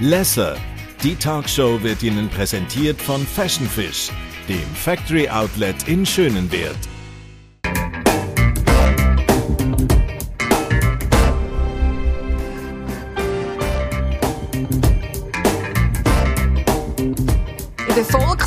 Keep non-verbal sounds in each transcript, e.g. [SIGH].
Lesser. Die Talkshow wird Ihnen präsentiert von Fashion Fish, dem Factory Outlet in Schönenwert.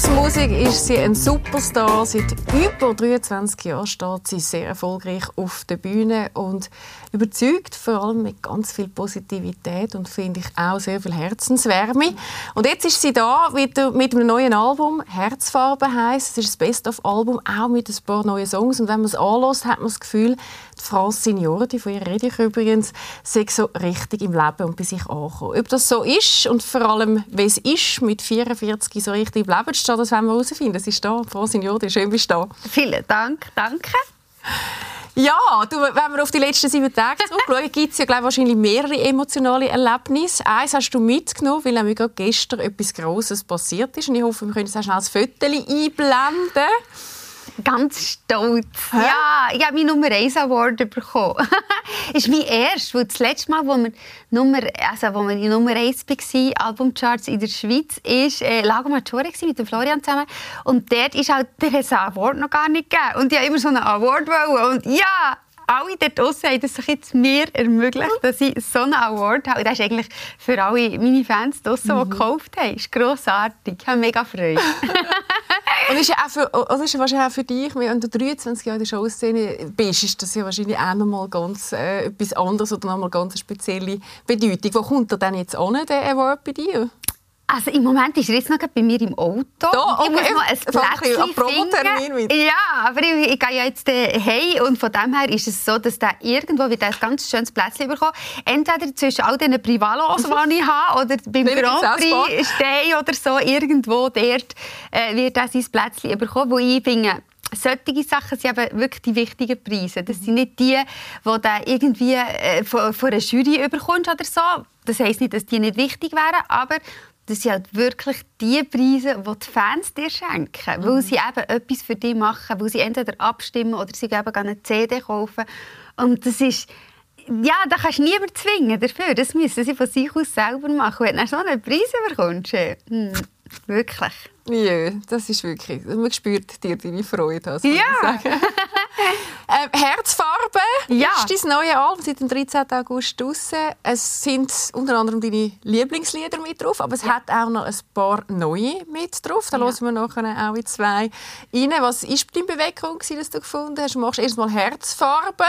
Volksmusik ist sie ein Superstar. Seit über 23 Jahren steht sie sehr erfolgreich auf der Bühne und überzeugt, vor allem mit ganz viel Positivität und finde ich auch sehr viel Herzenswärme. Und jetzt ist sie da wieder mit einem neuen Album, Herzfarbe heißt. Es ist das Best-of-Album, auch mit ein paar neuen Songs. Und wenn man es anlässt, hat man das Gefühl, die France Signorti, von ihr rede ich übrigens, sei so richtig im Leben und bei sich angekommen. Ob das so ist und vor allem, wie es ist, mit 44 so richtig im Leben zu stehen, das werden wir herausfinden. Es ist da, France Signorti, schön bist du da. Vielen Dank, danke. Ja, du, wenn wir auf die letzten sieben Tage zurückschauen, [LAUGHS] gibt es ja glaub, wahrscheinlich mehrere emotionale Erlebnisse. Eins hast du mitgenommen, weil nämlich gerade gestern etwas Grosses passiert ist. Und ich hoffe, wir können jetzt schnell ein Foto einblenden. Ganz stolz. Hä? Ja, ich habe meinen Nummer 1 Award bekommen. das [LAUGHS] ist mein erster, weil das letzte Mal, wo wir, Nummer, also wo wir die Nummer 1 waren, Albumcharts in der Schweiz, war äh, Lago Maggiore mit dem Florian zusammen. Und dort ist halt der Award noch gar nicht gegeben. Und ich wollte immer so einen Award wollen. Und ja, alle dort draussen haben es sich jetzt mir ermöglicht, dass ich so einen Award habe. Das ist eigentlich für alle meine Fans draussen, mhm. die gekauft haben. Das ist grossartig. Ich habe mega Freude. [LAUGHS] Und ist ja auch für, oder ist wahrscheinlich auch für dich, wenn du 23 Jahre in der Showszene bist, ist das ja wahrscheinlich auch nochmal ganz äh, etwas anderes oder nochmal ganz eine spezielle Bedeutung. Wo kommt er denn jetzt an, der Award bei dir? Also im Moment ist er jetzt noch bei mir im Auto. Da. Ich muss noch ein Plätzchen finden. Ja, aber ich, ich gehe ja jetzt äh, heim und von dem her ist es so, dass der irgendwo wird ein ganz schönes Plätzchen bekommen. Entweder zwischen all diesen Privalos, die [LAUGHS] ich habe, oder beim Grand Prix stehe oder so, irgendwo dort äh, wird er sein Plätzchen bekommen, wo ich finde, solche Sachen sind eben wirklich die wichtigen Preise. Das sind nicht die, die du irgendwie äh, von, von einer Jury überkommst oder so. Das heisst nicht, dass die nicht wichtig wären, aber das sind halt wirklich die Preise, die die Fans dir schenken, mhm. weil sie eben etwas für dich machen, weil sie entweder abstimmen oder sie eben eine CD kaufen. Und das ist ja, da kannst du niemanden zwingen dafür. Das müssen sie von sich aus selber machen. Wenn du so einen Preis bekommst, hm, wirklich. Ja, das ist wirklich, man spürt dir deine Freude. Also ja. [LAUGHS] [LAUGHS] ähm, Herzfarbe ja. ist dein neues Album seit dem 13. August draussen. Es sind unter anderem deine Lieblingslieder mit drauf, aber es ja. hat auch noch ein paar neue mit drauf. Da ja. hören wir nachher auch in zwei rein. Was war deine Bewegung, dass du gefunden hast? Du machst erstmal Herzfarbe,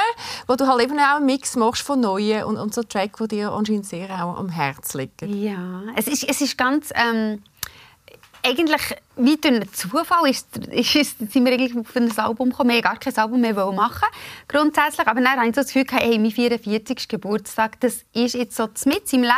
wo du halt eben auch einen Mix machst von neuen und, und so Track, die dir anscheinend sehr auch am Herzen liegen. Ja, es ist, es ist ganz... Ähm eigentlich wie durch einen Zufall ist, ist, ist, sind wir eigentlich auf ein Album gekommen. Wir gar kein Album mehr machen grundsätzlich. Aber dann habe ich so das Gefühl, hey, mein 44. Geburtstag, das ist jetzt so mit im Leben.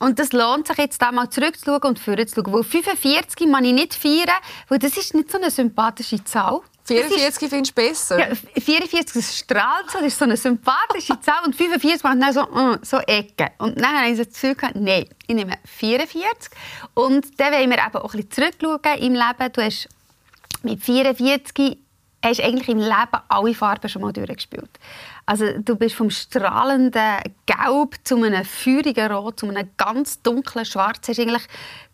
Und das lohnt sich jetzt da mal zurückzuschauen und vorzuschauen. Weil 45 kann ich nicht feiern, weil das ist nicht so eine sympathische Zahl. 44 findest du besser? Ja, 44 das strahlt so, das ist so eine sympathische Zahl. Und 45 macht dann so, mm, so Ecken. Und dann habe ich das Gefühl, nein, ich nehme 44. Und dann wollen wir eben auch ein bisschen zurückschauen im Leben. Du hast mit 44 hast eigentlich im Leben alle Farben schon mal durchgespielt. Also du bist vom strahlenden Gelb zu einem feurigen Rot, zu einem ganz dunklen Schwarz. Du hast eigentlich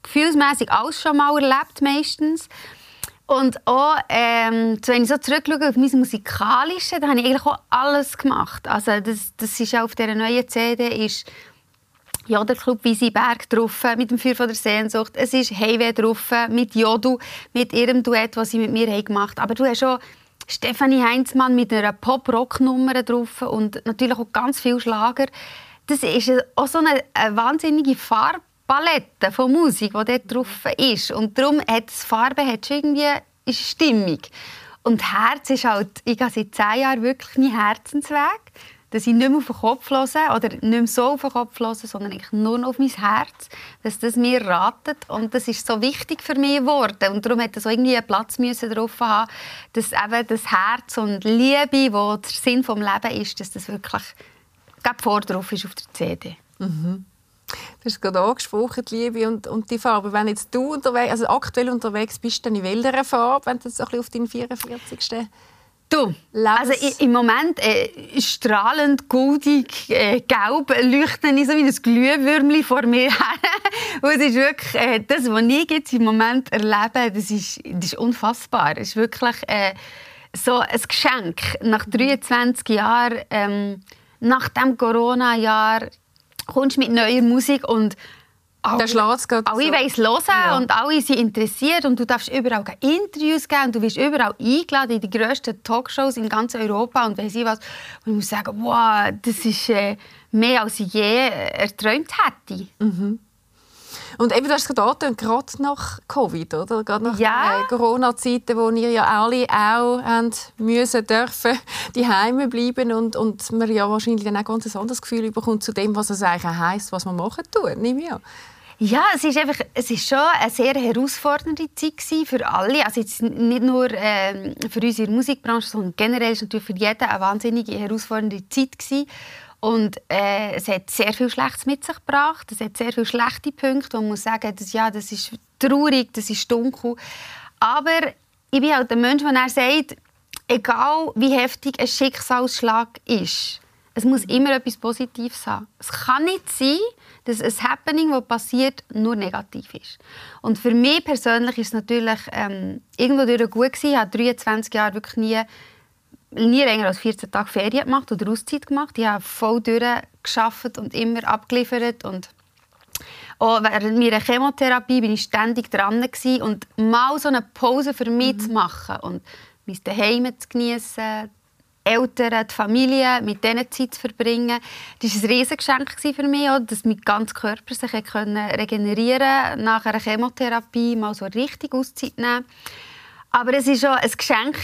gefühlsmäßig alles schon mal erlebt meistens. Und auch, ähm, wenn ich so zurückschaue auf mein Musikalische, da habe ich eigentlich auch alles gemacht. Also das, das ist auch auf dieser neuen CD ist ja, der Club Wiesenberg drauf, mit dem Feuer von der Sehnsucht. Es ist Heimweh drauf, mit Jodu, mit ihrem Duett, das sie mit mir gemacht haben. Aber du hast auch Stefanie Heinzmann mit einer Pop-Rock-Nummer drauf und natürlich auch ganz viel Schlager. Das ist auch so eine, eine wahnsinnige Farbe Palette von Musik, die dort drauf ist. Und darum hat das Farbe hat irgendwie ist Stimmung. Und Herz ist halt, ich gehe seit zehn Jahren wirklich mein Herzensweg. Dass ich nicht mehr auf den Kopf höre, oder nicht mehr so auf den Kopf höre, sondern eigentlich nur noch auf mein Herz, dass das mir ratet. Und das ist so wichtig für mich geworden. Und darum hat es irgendwie einen Platz müssen drauf haben, dass eben das Herz und Liebe, wo der Sinn des Lebens ist, dass das wirklich vor drauf ist auf der CD. Mhm. Du hast gerade angesprochen, die Liebe und, und die Farbe. Wenn jetzt du unterwegs, also aktuell unterwegs bist, dann in welcher Farbe, wenn du so auf deinen 44. Du, also im Moment äh, strahlend goldig, äh, gelb, leuchten so wie ein Glühwürmchen vor mir her. [LAUGHS] Es ist wirklich, äh, das, was ich jetzt im Moment erlebe, das ist, das ist unfassbar. Es ist wirklich äh, so ein Geschenk. Nach 23 Jahren, ähm, nach dem Corona-Jahr, kommst mit neuer Musik und alle, schlägt Alle so. wollen es hören ja. und alle sind interessiert und du darfst überall Interviews geben und du wirst überall eingeladen in die grössten Talkshows in ganz Europa und weiss ich was. Und ich muss sagen, wow, das ist äh, mehr als ich je erträumt hätte. Mhm. Und eben, du hast gerade gerade nach Covid, oder? Gerade nach ja. äh, Corona-Zeiten, wo ihr ja alle auch haben müssen, dürfen, [LAUGHS] die Heime bleiben und, und man ja wahrscheinlich dann auch ganz ein anderes Gefühl bekommt zu dem, was es eigentlich heisst, was man machen tut, nehme ich an. Ja, es ist einfach, es ist schon eine sehr herausfordernde Zeit für alle. Also jetzt nicht nur äh, für unsere Musikbranche, sondern generell ist natürlich für jeden eine wahnsinnige herausfordernde Zeit gewesen. Und äh, es hat sehr viel Schlechtes mit sich gebracht. Es hat sehr viele schlechte Punkte, man muss sagen, dass, ja, das ist traurig, das ist dunkel. Aber ich bin halt der Mensch, der sagt, egal wie heftig ein Schicksalsschlag ist, es muss immer etwas Positives haben. Es kann nicht sein, dass ein Happening, das passiert, nur negativ ist. Und für mich persönlich ist es natürlich ähm, irgendwo durch gut gewesen. Ich habe 23 Jahre wirklich nie nie länger als 14 Tage Ferien gemacht oder Auszeit gemacht. Ich habe voll durchgearbeitet und immer abgeliefert und auch während meiner Chemotherapie bin ich ständig dran gewesen. und mal so eine Pause für mich mhm. zu machen und mein Zuhause zu genießen, Eltern, die Familie, mit denen Zeit zu verbringen. Das war ein Riesengeschenk für mich, dass mein ganzer Körper sich regenerieren konnte nach einer Chemotherapie, mal so richtig Auszeit nehmen. Aber es war auch ein Geschenk,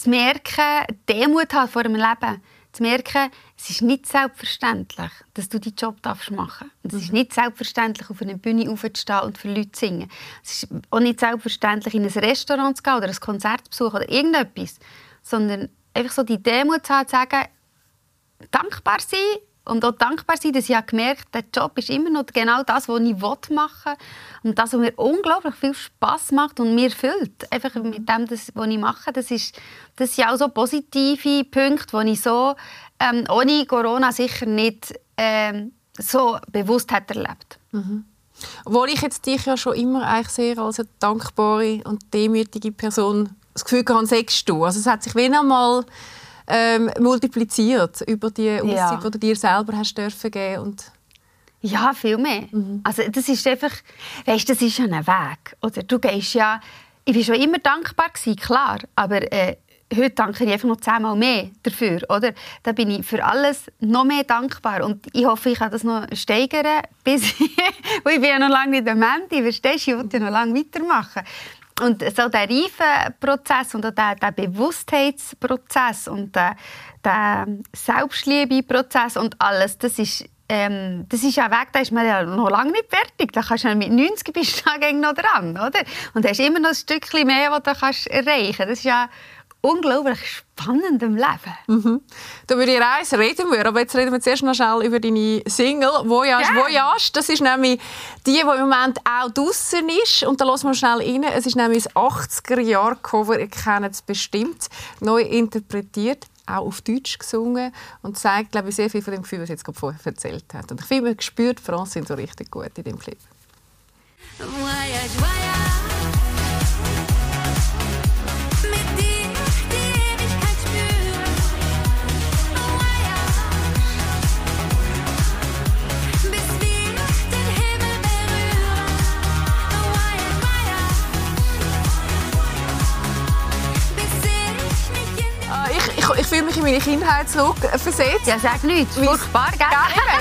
zu merken, Demut haben vor dem Leben. Zu merken, es ist nicht selbstverständlich, dass du deinen Job machen darfst. Es ist nicht selbstverständlich, auf einer Bühne aufzustehen und für Leute zu singen. Es ist auch nicht selbstverständlich, in ein Restaurant zu gehen oder ein Konzert zu besuchen oder irgendetwas. Sondern einfach so die Demut zu haben, zu sagen, dankbar sein und auch dankbar sein, dass ich gemerkt habe, der Job ist immer noch genau das, was ich machen will. Und das, was mir unglaublich viel Spass macht und mir füllt. Einfach mit dem, das, was ich mache. Das, ist, das sind auch so positive Punkte, die ich so ähm, ohne Corona sicher nicht ähm, so bewusst hätte erlebt. Mhm. Obwohl ich jetzt dich ja schon immer eigentlich sehr als eine dankbare und demütige Person das Gefühl habe, sagst du. Also es hat sich wie einmal ähm, multipliziert über die Auszeit, ja. die du dir selber hast dürfen geben und ja, viel mehr. Mhm. Also das ist einfach, weißt, das ist ja ein Weg. Oder du gehst ja, ich war schon immer dankbar gewesen, klar, aber äh, heute danke ich einfach noch zehnmal mehr dafür, oder? Da bin ich für alles noch mehr dankbar und ich hoffe, ich kann das noch steigern, bis [LAUGHS] ich, ich bin ja noch lange nicht am Ende, verstehst du? Ich will ja noch lange weitermachen. Und so der Reifenprozess und der, der Bewusstheitsprozess und der, der Selbstliebeprozess und alles, das ist, ähm, das ist ein Weg, da ist man ja noch lange nicht fertig. Da kannst du mit 90 bist du noch dran, oder? Und hast immer noch ein Stückchen mehr, was du kannst erreichen kannst. Das ist ja unglaublich spannend im Leben. Mhm. Da würde ich Reise reden wir, aber jetzt reden wir zuerst noch schnell über deine Single «Voyage, yeah. Voyage». Das ist nämlich die, die im Moment auch draußen ist. Und da lassen wir schnell rein. Es ist nämlich das 80er-Jahr-Cover, ihr kennt es bestimmt, neu interpretiert auch auf Deutsch gesungen und zeigt, glaube ich, sehr viel von dem Gefühl, was jetzt gerade vorher erzählt hat. Und ich finde, man spürt, die sind so richtig gut in dem Clip. Voyage, voyage. Kindheit zurückversetzt. Ja, sag nichts. Furchtbar, gell?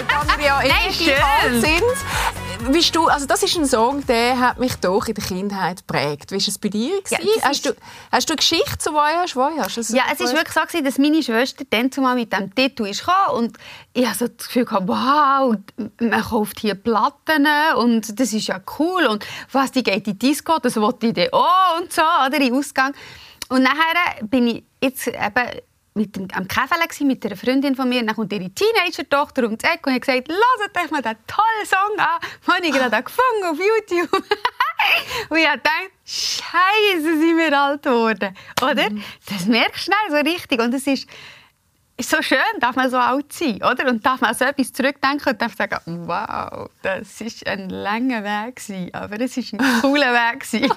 Da wir ja [LAUGHS] eh schön sind. Weißt du, also das ist ein Song, der hat mich doch in der Kindheit geprägt. Wie war es bei dir? Ja, hast, du, hast du eine Geschichte zu Voyage Voyage? Also ja, es war wirklich so, dass meine Schwester dann zumal mit dem Tattoo kam und ich hatte so das Gefühl, wow, man kauft hier Platten und das ist ja cool und was, die geht in die Disco, das wollte ich dann auch und so, oder, in Ausgang. Und nachher bin ich jetzt eben mit dem, am Kaffee mit einer Freundin von mir. Dann kommt ihre Teenager-Tochter um die Ecke und hat gesagt, «Hört euch mal diesen tollen Song an, den ich gerade gefunden auf YouTube.» [LAUGHS] Und ich dachte, «Scheiße, sind wir alt geworden.» Oder? Mhm. Das merkst du schnell so richtig. Und es ist ist so schön, darf man so alt sein, oder? Und darf man so etwas zurückdenken und darf sagen, wow, das ist ein langer Weg gewesen, aber es ist ein cooler Weg gewesen. [LAUGHS]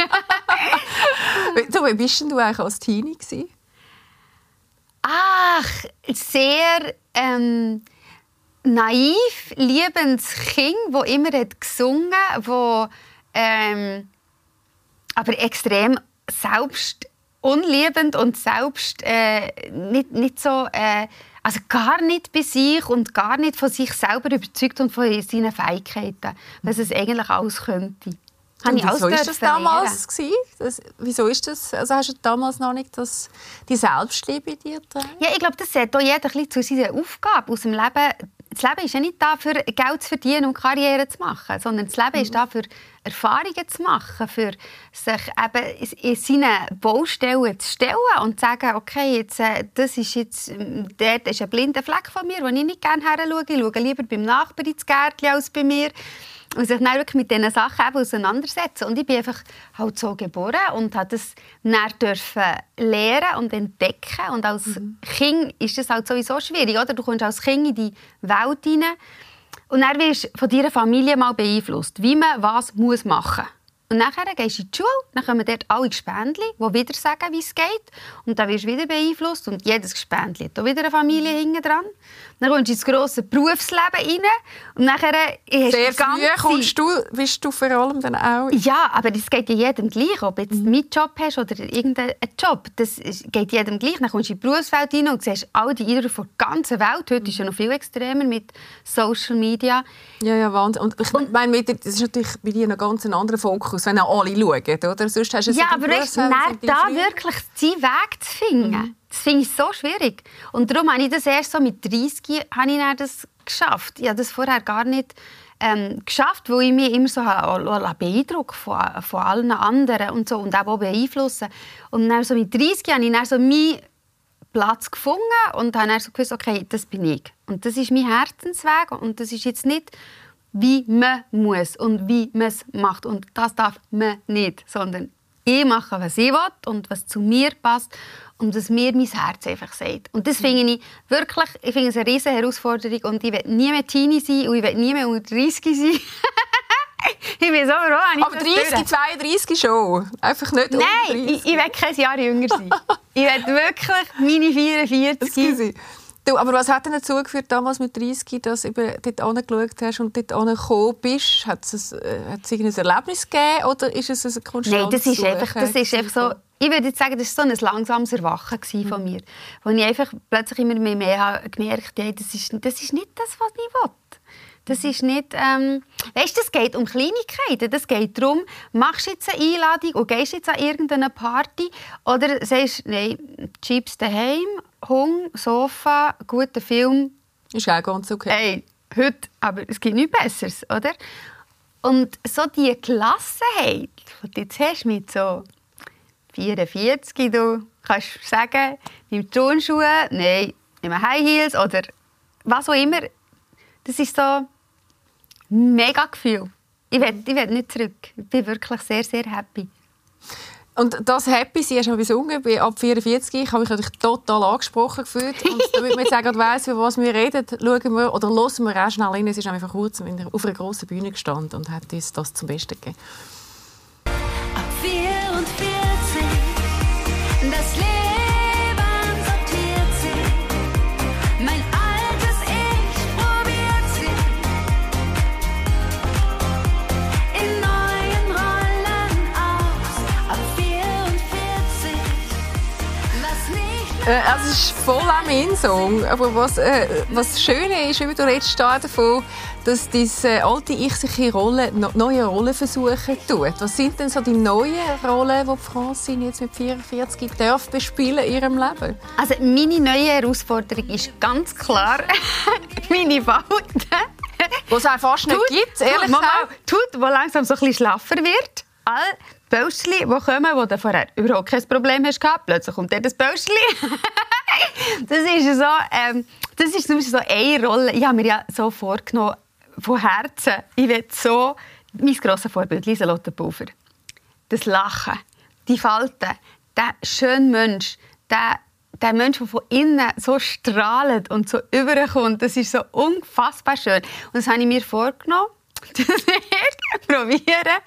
[LAUGHS] so, wie bist du eigentlich als Teenie gewesen? Ach, sehr ähm, naiv, liebendes Kind, wo immer hat gesungen, wo ähm, aber extrem selbst unliebend und selbst äh, nicht, nicht so, äh, also gar nicht bei sich und gar nicht von sich selber überzeugt und von seinen Fähigkeiten, was es eigentlich alles könnte. Und wieso ist das damals das, Wieso ist das? Also hast du damals noch nicht das, die Selbstliebe dir drin? Ja, ich glaube, das hat auch jeder ein zu seiner Aufgabe aus dem Leben. Das Leben ist ja nicht da, für Geld zu verdienen und Karriere zu machen, sondern das Leben mhm. ist da, für Erfahrungen zu machen, für sich eben in seinen Baustellen zu stellen und zu sagen, okay, jetzt, äh, das ist jetzt, ähm, dort ist ein blinder Fleck von mir, wo ich nicht gerne her schaue. Ich schaue lieber beim Nachbarn ins Gärtchen als bei mir und sich dann wirklich mit diesen Sachen eben auseinandersetzen. Und ich bin einfach halt so geboren und habe das dann dürfen lernen und entdecken. Und als mhm. Kind ist das halt sowieso schwierig, oder? Du kommst als Kind in die Welt hinein und dann wirst du von deiner Familie mal beeinflusst, wie man was muss machen muss. Und nachher gehst du in die Schule, dann kommen dort alle Gespendli, die wieder sagen, wie es geht. Und dann wirst du wieder beeinflusst und jedes Gespendli hat wieder eine Familie hinten dran. Dann kommst du ins grosse Berufsleben rein und nachher hast Sehr früh kommst du, bist du vor allem dann auch... Ja, aber es geht ja jedem gleich, ob du jetzt mhm. einen Job hast oder irgendeinen Job. Das geht jedem gleich. Dann kommst du in die Berufswelt rein und siehst all die Eindrücke von der ganzen Welt. Heute ist ja noch viel extremer mit Social Media. Ja, ja, Wahnsinn. Und ich meine, das ist natürlich bei dir ein ganz anderer Fokus, wenn auch alle schauen, oder? Sonst hast du ja, aber weißt, da wirklich seinen Weg zu finden, mhm. Das finde ich so schwierig. Und darum habe ich das erst so mit 30 habe ich das geschafft. Ich habe das vorher gar nicht ähm, geschafft, wo ich mich immer so beeindruckt von, von allen anderen und so und auch beeinflussen. Und dann so mit 30 habe ich dann so meinen Platz gefunden und habe dann so gewusst, okay, das bin ich. Und das ist mein Herzensweg und das ist jetzt nicht wie man muss und wie man es macht. Und das darf man nicht, sondern ich mache, was ich will und was zu mir passt und was mir mein Herz einfach sagt. Und das finde ich wirklich, ich finde es eine riesige Herausforderung und ich will nie mehr Teenie sein und ich will nie mehr unter 30 sein. [LAUGHS] ich bin so froh, Aber 30, 32 schon? Einfach nicht Nein, ich, ich will kein Jahr jünger sein. [LAUGHS] ich will wirklich meine 44. Du, aber was hat denn dazu geführt, damals mit 30, dass du dort angeschaut hast und dort angekommen bist? Hat es, äh, hat es ein Erlebnis gegeben oder ist es eine Konstante Nein, das ist einfach, das ist einfach so... Ich würde jetzt sagen, das war so ein langsames Erwachen von mir. Wo ich einfach plötzlich immer mehr, mehr gemerkt habe, das ist, das ist nicht das, was ich will. Das ist nicht, ähm, weißt, das geht um Kleinigkeiten. Das geht darum, machst du jetzt eine Einladung und gehst jetzt an irgendeine Party oder sagst, nein, Chips daheim Hung, Sofa, guter Film. Ist auch ganz okay. Hey, heute, aber es gibt nichts Besseres, oder? Und so die Gelassenheit, die du jetzt hast mit so 44, du kannst sagen, nimm Turnschuhe, nein, nimm High Heels oder was auch immer. Das ist so mega Gefühl. Ich will, ich will nicht zurück. Ich bin wirklich sehr, sehr happy. Und das Happy Sie hast du besungen, bei ab 44. Ich habe mich natürlich total angesprochen gefühlt. Und damit man jetzt auch [LAUGHS] weiss, über was wir reden, schauen wir oder hören wir auch schnell rein. Es ist einfach kurzem auf einer grossen Bühne gestanden und hat uns das zum Besten gegeben. Ist voll am In-Song. Aber was, äh, was Schöne ist, wie du redest davon, dass diese äh, alte Ich sich in Rolle, neue Rollen versuchen tut. Was sind denn so die neuen Rollen, die Francine jetzt mit 44 darf bespielen in ihrem Leben? Also meine neue Herausforderung ist ganz klar [LAUGHS] meine Bauten. Was es fast nicht tut, gibt, ehrlich gesagt. Tut, wo langsam so ein bisschen schlaffer wird. All Bäuschli, die kommen, wo du vorher überhaupt kein Problem hast gehabt. Plötzlich kommt dort ein Bäuschli. [LAUGHS] [LAUGHS] das ist so, ähm, das ist zum Beispiel so eine Rolle. Ich habe mir ja so vorgenommen, von Herzen, ich will so, mein grosses Vorbild, Lieselotte Pulver. Das Lachen, die Falten, der schöne Mensch, der der Mensch, der von innen so strahlt und so überkommt, das ist so unfassbar schön. Und das habe ich mir vorgenommen, [LAUGHS] das ich probieren,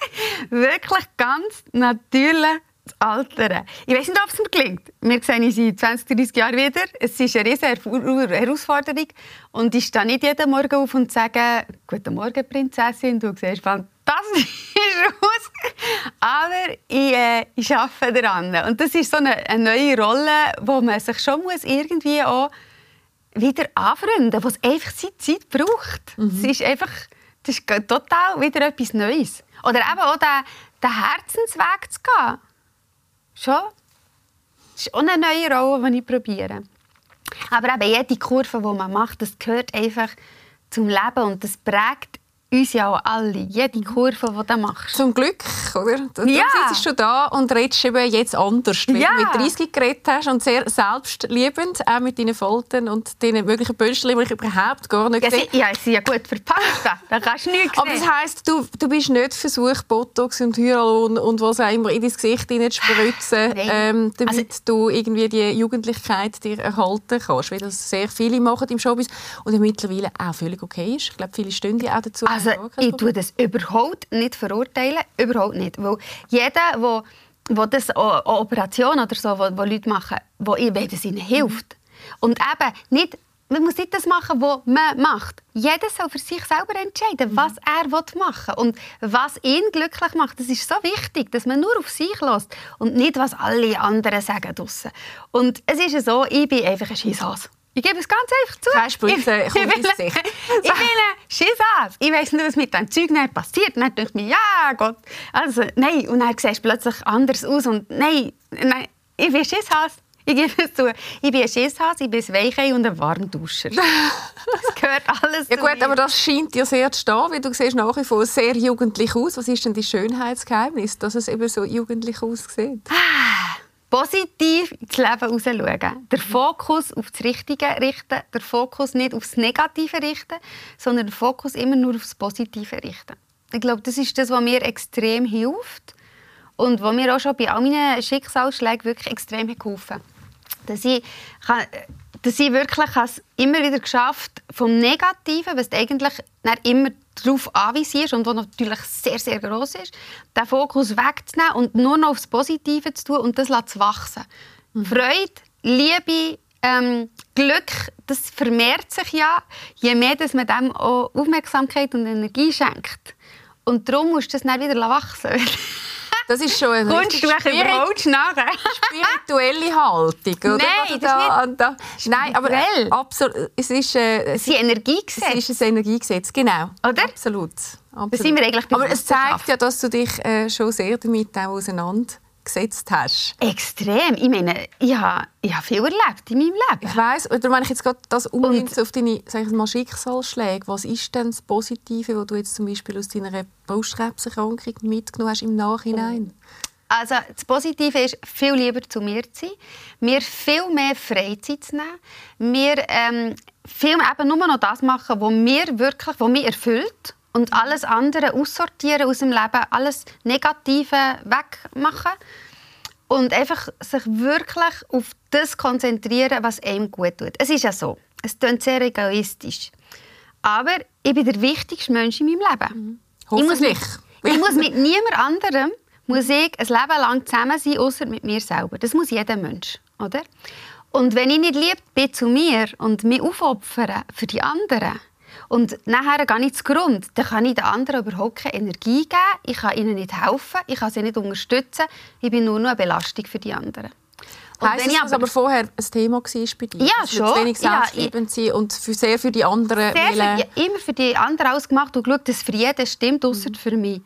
wirklich ganz natürlich zu altern. Ich weiß nicht, ob es mir gelingt. Wir sehen uns in 20, 30 Jahren wieder. Es ist eine riesige Her- Herausforderung. Und ich stehe nicht jeden Morgen auf und sage, «Guten Morgen, Prinzessin, du siehst fantastisch [LAUGHS] aus.» Aber ich, äh, ich arbeite daran. Und das ist so eine, eine neue Rolle, wo man sich schon muss irgendwie auch wieder anfreunden muss, wo es einfach seine Zeit braucht. Es ist einfach das ist total wieder etwas Neues. Oder eben auch den, den Herzensweg zu gehen. Schon. Das ist auch eine neue Rolle, die ich probiere. Aber eben jede Kurve, die man macht, das gehört einfach zum Leben und das prägt uns ja auch alle. Jede Kurve, die du machst. Zum Glück, oder? Du Ja. sitzt du da und redest eben jetzt anders, weil Ja. du mit 30 geredet hast und sehr selbstliebend, auch mit deinen Falten und deinen möglichen Pünktchen, die ich überhaupt gar nicht Ja, sehe. sie, ja, sie ja gut verpackt. [LAUGHS] da. Kannst du nichts Aber das heisst, du, du bist nicht versucht, Botox und Hyaluron und was auch immer in dein Gesicht hineinzuspritzen, Nein. ähm, damit Also- du irgendwie die Jugendlichkeit dir erhalten kannst, weil das sehr viele machen im Showbiz und mittlerweile auch völlig okay ist. Ich glaube, viele stehen ja auch dazu. Also, Kein ich tue das überhaupt nicht verurteilen. Überhaupt nicht. Weil jeder, wo, wo das auch Operationen oder so, wo, wo Leute machen, wo ich will, ihnen hilft. Und eben nicht, man muss nicht das machen, was man macht. Jeder soll für sich selber entscheiden, was er will machen und was ihn glücklich macht. Das ist so wichtig, dass man nur auf sich lässt und nicht, was alle anderen sagen draussen. Und es ist ja so, ich bin einfach ein Scheisshaus. Ich gebe es ganz einfach zu. Keine Spritze Ich- ich Gesicht. [LAUGHS] ich bin ein Scheisshaus. Ich weiss nicht, was mit diesem Zeug nicht passiert. Dann denke ich mir, ja Gott. Also, nein. Und dann siehst du plötzlich anders aus. Und nein, nein ich bin ein Scheisshaus. Ich gebe es zu. Ich bin ein Scheisshaus, ich bin ein Weichei und ein Warmduscher. Das gehört alles [LAUGHS] Ja gut, aber das scheint dir sehr zu stehen, weil du siehst nach wie vor sehr jugendlich aus. Was ist denn das Schönheitsgeheimnis, dass es eben so jugendlich aussieht? Positiv ins Leben rausschauen. Der Fokus auf das Richtige richten, der Fokus nicht auf das Negative richten, sondern der Fokus immer nur auf das Positive richten. Ich glaube, das ist das, was mir extrem hilft und was mir auch schon bei all meinen Schicksalsschlägen wirklich extrem hat geholfen dass ich, kann, dass ich wirklich immer wieder geschafft vom Negativen, was eigentlich immer darauf anvisierst und was natürlich sehr, sehr gross ist, den Fokus wegzunehmen und nur noch aufs Positive zu tun und das zu wachsen. Freude, Liebe, ähm, Glück, das vermehrt sich ja, je mehr dass man dem auch Aufmerksamkeit und Energie schenkt. Und darum musst du das dann wieder wachsen. [LAUGHS] Das ist schon eine Kommst du überhaupt nachher? spirituelle Haltung, oder? Nein, das da, da, Nein, aber spirituell. absolut. Es ist, äh, es Das sind Energiegesetze. es ist ein Energiegesetz, genau. Oder? Absolut. Absolut. Sind wir eigentlich aber es zeigt ja, dass du dich äh, schon sehr damit auch auseinandergesetzt hast. Extrem. Ich meine, ich habe, ich habe viel erlebt in meinem Leben. Ich weiss, oder wenn ich jetzt gerade das ummünze auf deine sag ich mal, Schicksalsschläge, was ist denn das Positive, was du jetzt zum Beispiel aus deiner Brustkrebserkrankung mitgenommen hast im Nachhinein? Also das Positive ist, viel lieber zu mir zu sein, mir viel mehr Freizeit zu nehmen, mir ähm, viel mehr eben nur noch das machen, was mir wirklich, was mich erfüllt und alles andere aussortieren aus dem Leben, alles Negative wegmachen und einfach sich wirklich auf das konzentrieren, was einem gut tut. Es ist ja so, es klingt sehr egoistisch, aber ich bin der wichtigste Mensch in meinem Leben. Ich muss, Hoffentlich. mit, ich muss mit niemand anderem muss ich ein Leben lang zusammen sein, außer mit mir selber. Das muss jeder Mensch, oder? Und wenn ich nicht lieb bin zu mir und mich aufopfere für die anderen und nachher gehe ich zu Grund, dann kann ich den anderen überhaupt keine Energie geben, ich kann ihnen nicht helfen, ich kann sie nicht unterstützen, ich bin nur noch eine Belastung für die anderen. Und Heisst wenn ich dass aber vorher ein Thema war bei dir? Ja, dass schon. Zu wenig Ja, selbstliebend sein und für, sehr für die anderen sehr für, ja, immer für die anderen alles gemacht und geschaut, dass es für jeden stimmt, außer Mhm. für mich.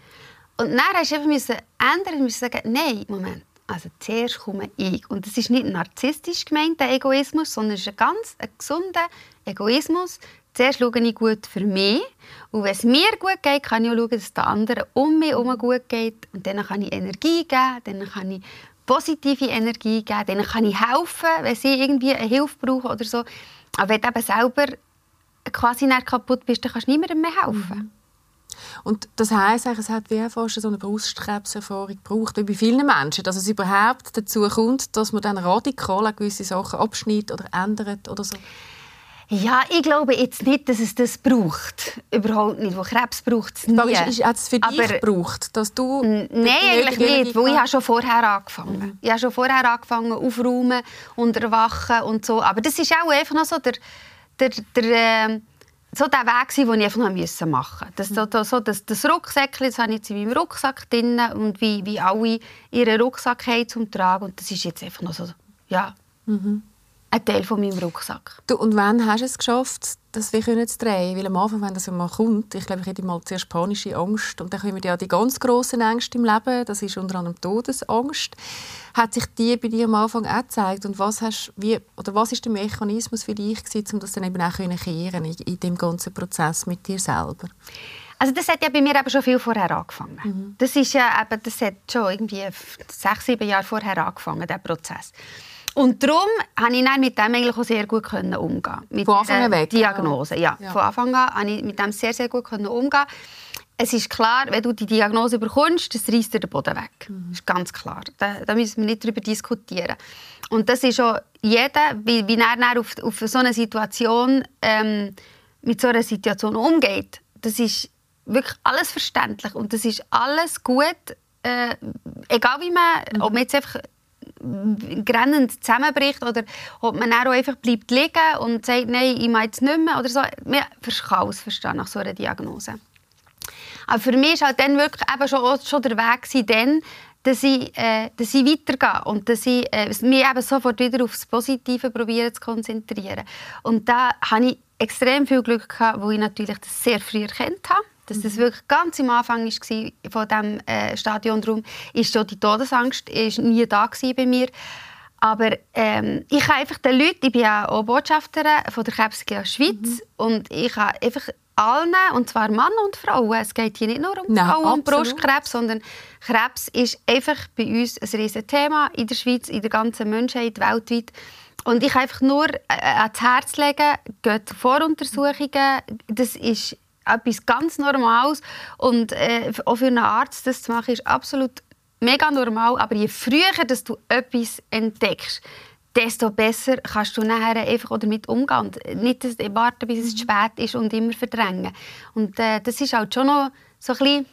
Und dann musste ich einfach müssen ändern, müssen sagen, nein, Moment, also zuerst komme ich. Und das ist nicht narzisstisch gemeint, der Egoismus, sondern es ist ein ganz ein gesunder Egoismus. Zuerst schaue ich gut für mich und wenn es mir gut geht, kann ich auch schauen, dass es den anderen um mich herum gut geht. Und dann kann ich Energie geben, dann kann ich positive Energie geben, dann kann ich helfen, wenn sie irgendwie eine Hilfe brauchen oder so. Aber wenn du eben selber quasi nicht kaputt bist, dann kannst du niemandem mehr helfen. Und das heisst, es hat wie fast so eine Brustkrebserfahrung gebraucht, wie bei vielen Menschen, dass es überhaupt dazu kommt, dass man dann radikal gewisse Sachen abschneidet oder ändert oder so. Ja, ich glaube jetzt nicht, dass es das braucht. Überhaupt nicht. Wo Krebs braucht es nie. Aber ist, hat es für dich Aber- gebraucht, dass du... Nein, eigentlich nicht, weil ich habe schon vorher angefangen. Ich habe schon vorher angefangen aufräumen und erwachen und so. Aber das ist auch einfach noch so der, der, der, ähm, so der Weg, gewesen, den ich einfach noch machen musste. Das, so, so, das, das Rucksäckchen, das habe ich jetzt in meinem Rucksack drin und wie, wie alle ihren Rucksack haben zum Tragen. Und das ist jetzt einfach noch so, ja, ein Teil von meinem Rucksack. Du, und wann hast du es geschafft, das wir können zu drehen? Weil am Anfang, wenn das mal kommt, ich glaube, ich hätte mal zuerst panische Angst und dann kommen ja die ganz grossen Ängste im Leben, das ist unter anderem Todesangst. Hat sich die bei dir am Anfang auch gezeigt und was hast, wie, oder was ist der Mechanismus für dich gewesen, um das dann eben auch können kehren in, in dem ganzen Prozess mit dir selber? Also das hat ja bei mir eben schon viel vorher angefangen. Das ist ja eben, das hat schon irgendwie sechs, sieben Jahre vorher angefangen, der Prozess. Und darum konnte ich mit dem eigentlich auch sehr gut können umgehen. Mit Von Anfang an weg? Diagnose, ja. Ja. Von Anfang an konnte ich mit dem sehr, sehr gut können umgehen. Es ist klar, wenn du die Diagnose bekommst, das reißt dir den Boden weg. Das ist ganz klar. Da, da müssen wir nicht darüber diskutieren. Und das ist auch jeder, wie, wie er auf, auf so eine Situation ähm, mit so einer Situation umgeht. Das ist wirklich alles verständlich und das ist alles gut, äh, egal wie man, ob man jetzt einfach grennend zusammenbricht oder ob man auch einfach bleibt liegen und sagt, nein, ich mache jetzt nicht mehr oder so. Man kann alles verstehen nach so einer Diagnose. Aber für mich war halt dann wirklich eben schon, schon der Weg gewesen, dann, dass ich, äh, dass ich weitergehe und dass ich äh, mich eben sofort wieder aufs Positive probiere zu konzentrieren. Und da hatte ich extrem viel Glück, gehabt, wo ich natürlich das sehr früh erkannt habe. Dass das wirklich ganz am Anfang war von diesem äh, Stadion. Darum ist schon die Todesangst ist nie da bei mir. Aber ähm, ich habe einfach den Leuten, ich bin ja auch Botschafterin von der Krebsliga Schweiz und ich habe einfach allen, und zwar Mann und Frauen, es geht hier nicht nur um Nein, Frauen und. Brustkrebs, sondern Krebs ist einfach bei uns ein riesiges Thema in der Schweiz, in der ganzen Menschheit, weltweit. Und ich kann einfach nur äh, ans Herz legen, geht Voruntersuchungen, das ist etwas ganz Normales und äh, auch für einen Arzt das zu machen, ist absolut mega normal, aber je früher dass du etwas entdeckst, desto besser kannst du nachher einfach damit umgehen und nicht das warten, bis es zu spät ist und immer verdrängen. Und äh, das ist halt schon noch so ein bisschen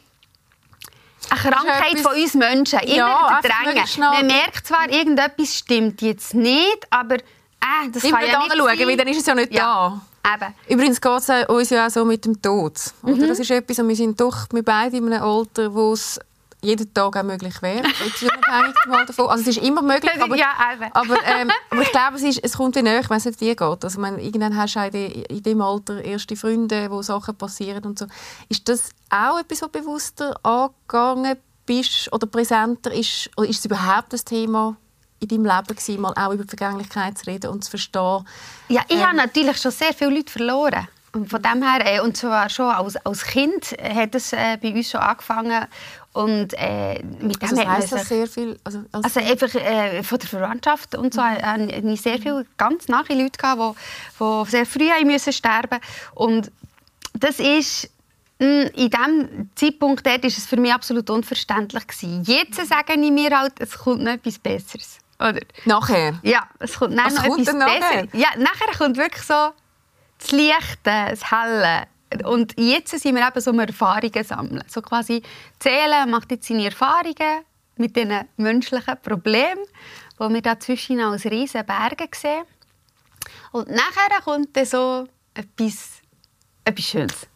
eine Krankheit von uns Menschen. Immer Ja, wieder einfach drängen. möglichst schnell- Man merkt zwar, irgendetwas stimmt jetzt nicht, aber äh, das Immer kann ja nicht anschauen, sein. weil dann ist es ja nicht Ja, eben. Übrigens geht es uns ja auch so mit dem Tod. Oder? Mhm. Das ist etwas, und wir sind doch wir beide in einem Alter, wo es jeden Tag auch möglich wäre. [LAUGHS] Davon. Also es ist immer möglich, [LAUGHS] aber, Ja, aber, ähm, aber ich glaube, es, ist, es kommt wie näher, wenn es nicht dir geht. Also, man, irgendwann hast du auch in, in dem Alter erste Freunde, wo Sachen passieren und so. Ist das auch etwas, was bewusster angegangen bist oder präsenter ist? Oder ist es überhaupt das Thema in deinem Leben gewesen, mal auch über die Vergänglichkeit zu reden und zu verstehen? Ja, ich Ähm. habe natürlich schon sehr viele Leute verloren. Und von dem her, äh, und zwar schon als, als Kind hat es äh, bei uns schon angefangen. Und äh, mit dem Also das hat man heisst das sich- sehr viel? Also, als Also einfach äh, von der Verwandtschaft und so äh, hatte ich sehr viele ganz nahe Leute, gehabt, die, die sehr früh haben müssen sterben Und das ist mh, in diesem Zeitpunkt dort ist es für mich absolut unverständlich gewesen. Jetzt sage ich mir halt, es kommt noch etwas Besseres. Oder? Nachher? Ja, es kommt dann Was noch kommt etwas nachher? Besseres. Ja, nachher kommt wirklich so das Lichte, das Helle. Und jetzt sind wir eben so am Erfahrungen sammeln. So quasi zählen, macht jetzt seine Erfahrungen mit diesen menschlichen Problemen, die wir da zwischen als riesen Berge sehen. Und nachher kommt dann so etwas, etwas Schönes.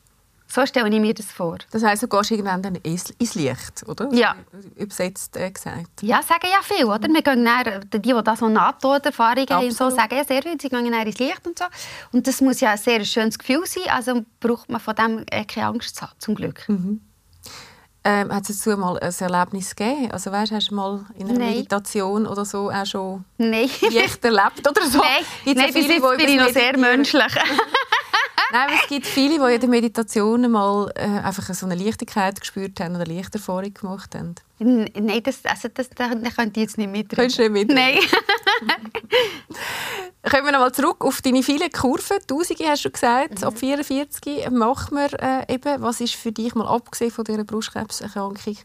So stelle ich mir das vor. Das heisst, du gehst irgendwann dann ins, ins Licht, oder? Ja. Übersetzt äh, gesagt. Ja, sagen ja viel, oder? Wir gehen dann, die, die da so NATO-Erfahrungen haben, und so, sagen ja sehr viel, sie gehen dann ins Licht und so. Und das muss ja ein sehr schönes Gefühl sein, also braucht man von dem äh, keine Angst zu haben, zum Glück. Ähm, hat es dazu mal ein Erlebnis gegeben? Also weißt, hast du mal in einer Nein. Meditation oder so auch schon Nein. Licht erlebt oder so? [LAUGHS] Nein, Gibt's ja Nein bis viele, jetzt die bin ich noch sehr menschlich. [LAUGHS] Nein, es gibt viele, die in der Meditation mal äh, einfach so eine Leichtigkeit gespürt haben oder eine Lichterfahrung gemacht haben. Nein, das, also das, da, da könnt ihr jetzt nicht mitreden. Könntest du nicht mitreden? Nein. [LAUGHS] Kommen wir nochmal zurück auf deine vielen Kurven. Tausende hast du gesagt, ab 44 macht man äh, eben. Was ist für dich mal abgesehen von dieser Brustkrebserkrankung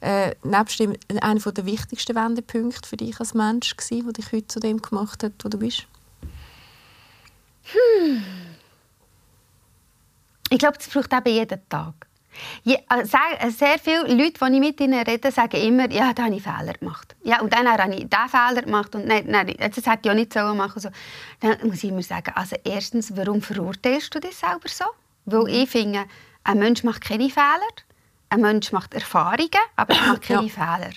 äh, nebst dem einer der wichtigsten Wendepunkte für dich als Mensch gewesen, der dich heute zu dem gemacht hat, wo du bist? Ich glaube, das braucht eben jeden Tag. Äh, sehr, äh, sehr viele Leute, die ich mit ihnen rede, sagen immer, ja, da habe ich Fehler gemacht. Ja, und dann habe ich diesen Fehler gemacht und nein, nein, das hätte ich auch nicht so machen so. Dann muss ich immer sagen, also erstens, warum verurteilst du dich selber so? Weil ich finde, ein Mensch macht keine Fehler, ein Mensch macht Erfahrungen, aber er macht [CLEARS THROAT] keine Fehler.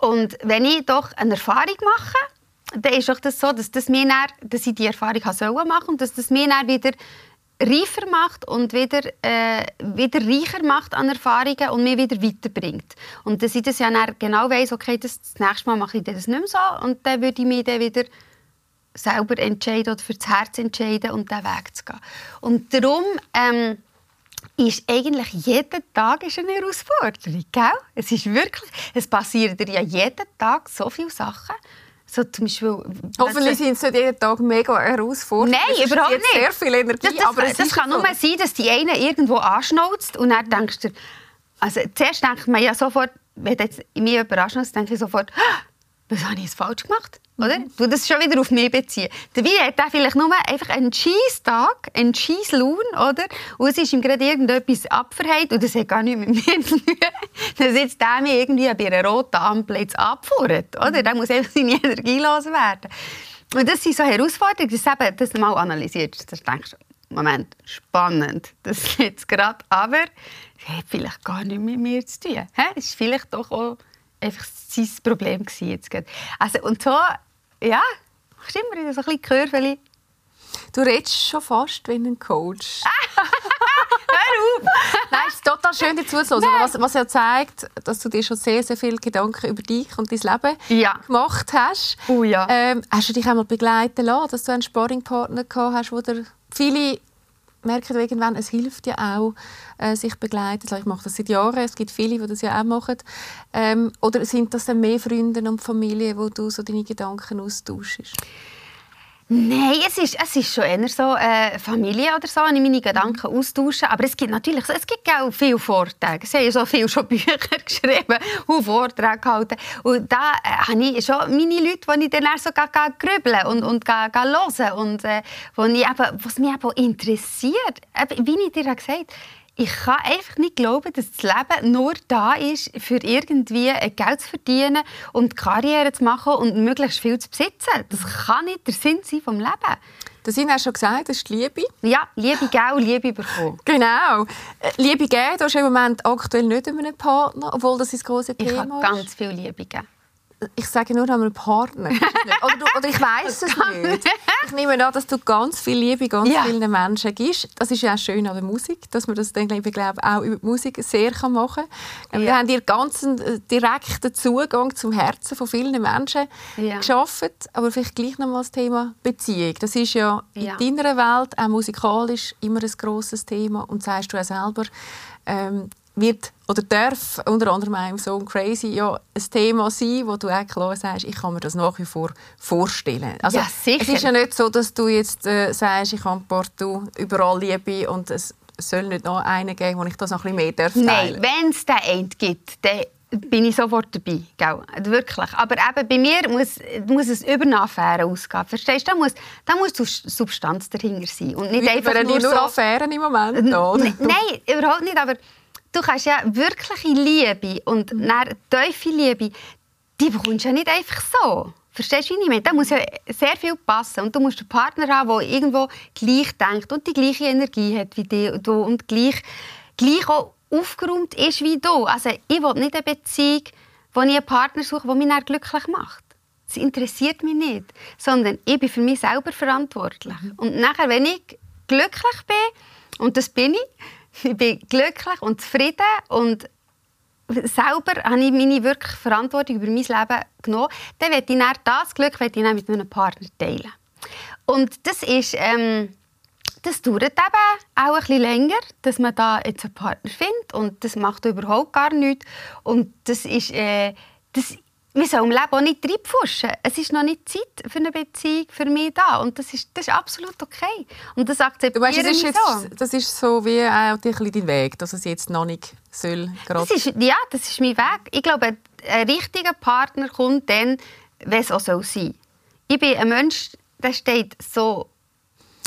Und wenn ich doch eine Erfahrung mache, dann ist doch das so, dass, das mir dann, dass ich die Erfahrung sollen machen und dass das mir dann wieder reifer macht und wieder, äh, wieder reicher macht an Erfahrungen und mich wieder weiterbringt. Und dass ich das ja dann genau weiss, okay, das, das nächste Mal mache ich das nicht mehr so und dann würde ich mich dann wieder selber entscheiden oder für das Herz entscheiden und diesen Weg zu gehen. Und darum ähm, ist eigentlich jeden Tag eine Herausforderung, gell? Es ist wirklich, es passieren dir ja jeden Tag so viele Sachen, so zum Beispiel, Hoffentlich sind es nicht jeden Tag mega herausfordernd. Nein, überhaupt nicht. sehr viel Energie, Das, das, aber es das kann so. nur sein, dass die eine irgendwo anschnauzt und dann denkst du, also zuerst denkt man ja sofort, wenn jetzt mich jemand anschnauzt, denke ich sofort, «Ah, [GASPS] was habe ich jetzt falsch gemacht? Oder? Du das schon wieder auf mich beziehen. Dabei hat er vielleicht nur einfach einen Scheiss-Tag, einen Scheiss-Lohn, oder? Und es ist ihm gerade irgendetwas abverheilt und das hat gar nichts mit [LAUGHS] mir zu tun. Dann sitzt der mir irgendwie bei einer roten Ampel jetzt abfuhrt, oder? Der muss einfach seine Energie loswerden. Und das sind so Herausforderungen, dass du eben das mal analysierst. Dass du denkst, Moment, spannend, das jetzt gerade, aber es hat vielleicht gar nichts mit mir zu tun. Es ist vielleicht doch auch einfach sein Problem gewesen jetzt gerade. Also, und so, ja, machst du immer wieder so ein bisschen Kurve. Du redest schon fast wie ein Coach. [LAUGHS] Hör auf! Nein, es ist total schön, dir zuzuhören. Was, was ja zeigt, dass du dir schon sehr, sehr viele Gedanken über dich und dein Leben Ja. gemacht hast. Oh ja. Ähm, hast du dich einmal begleiten lassen, dass du einen Sparringpartner gehabt hast, wo dir viele merken irgendwann, es hilft ja auch, äh, sich begleiten. lassen. Ich mache das seit Jahren, es gibt viele, die das ja auch machen. Ähm, oder sind das dann mehr Freunde und Familie, wo du so deine Gedanken austauschst? Nein, es ist, es ist schon eher so äh, Familie oder so, wenn ich meine Gedanken austausche. Aber es gibt natürlich es gibt auch viele Vorträge. Es haben so viele schon [LAUGHS] Bücher geschrieben und Vorträge gehalten. Und da äh, habe ich schon meine Leute, die ich dann so grübeln und, und ga, ga hören und äh, wo ich eben, was mich eben interessiert. Wie ich dir gesagt habe, ich kann einfach nicht glauben, dass das Leben nur da ist, für irgendwie äh, Geld zu verdienen und Karriere zu machen und möglichst viel zu besitzen. Das kann nicht der Sinn sein vom Leben. Das hast du schon gesagt, das ist die Liebe. Ja, Liebe geben, Liebe bekommen. [LAUGHS] Genau. Äh, Liebe geben, du hast im Moment aktuell nicht einen Partner, obwohl das das große Ich Thema ist. ganz viel Liebe geben. Ich sage nur einen Partner. [LAUGHS] oder, du, oder ich weiß es nicht. Ich nehme an, dass du ganz viel Liebe ganz Ja. vielen Menschen gibst. Das ist ja auch schön an der Musik, dass man das dann, glaube ich, auch über die Musik sehr kann machen kann. Wir Ja. haben dir ganz einen äh, direkten Zugang zum Herzen von vielen Menschen Ja. geschaffen. Aber vielleicht gleich noch mal das Thema Beziehung. Das ist ja, Ja. in deiner Welt, auch musikalisch, immer ein grosses Thema. Und sagst du ja selber, ähm, wird oder darf unter anderem im Song Crazy ja ein Thema sein, wo du auch klar sagst, ich kann mir das nach wie vor vorstellen. Also, Ja, sicher. Es ist ja nicht so, dass du jetzt äh, sagst, ich habe partout überall Liebe und es soll nicht noch einen geben, wo ich das noch ein bisschen mehr darf Nein, teilen. wenn es den einen gibt, dann bin ich sofort dabei. Gell? Wirklich. Aber eben bei mir muss, muss es über eine Affäre ausgehen. Verstehst du? Da muss, da muss Substanz dahinter sein. Und nicht einfach Einfach nur, nur so... Affären im Moment. oder? Nein, überhaupt nicht. Aber du kannst ja wirkliche Liebe und Mhm. tiefe Liebe, die bekommst du ja nicht einfach so. Verstehst du, wie ich meine? Da muss ja sehr viel passen. Und du musst einen Partner haben, der irgendwo gleich denkt und die gleiche Energie hat wie du und gleich, gleich auch aufgeräumt ist wie du. Also ich will nicht eine Beziehung, wo ich einen Partner suche, der mich dann glücklich macht. Das interessiert mich nicht. Sondern ich bin für mich selber verantwortlich. Und nachher, wenn ich glücklich bin, und das bin ich, ich bin glücklich und zufrieden und selber habe ich meine wirklich Verantwortung über mein Leben genommen, dann werde ich das Glück ich dann mit meinem Partner teilen. Und das ist... Ähm, das dauert eben auch ein bisschen länger, dass man da jetzt einen Partner findet und das macht überhaupt gar nichts. Und das ist, äh, das, wir sollen im Leben auch nicht reinpfuschen. Es ist noch nicht Zeit für eine Beziehung für mich da. Und das ist, das ist absolut okay. Und das akzeptiere weißt, das ist, ich jetzt, so. das ist so wie auch ein bisschen dein Weg, dass es jetzt noch nicht soll. Das ist, ja, das ist mein Weg. Ich glaube, ein richtiger Partner kommt dann, wenn es auch so sein Ich bin ein Mensch, der steht so...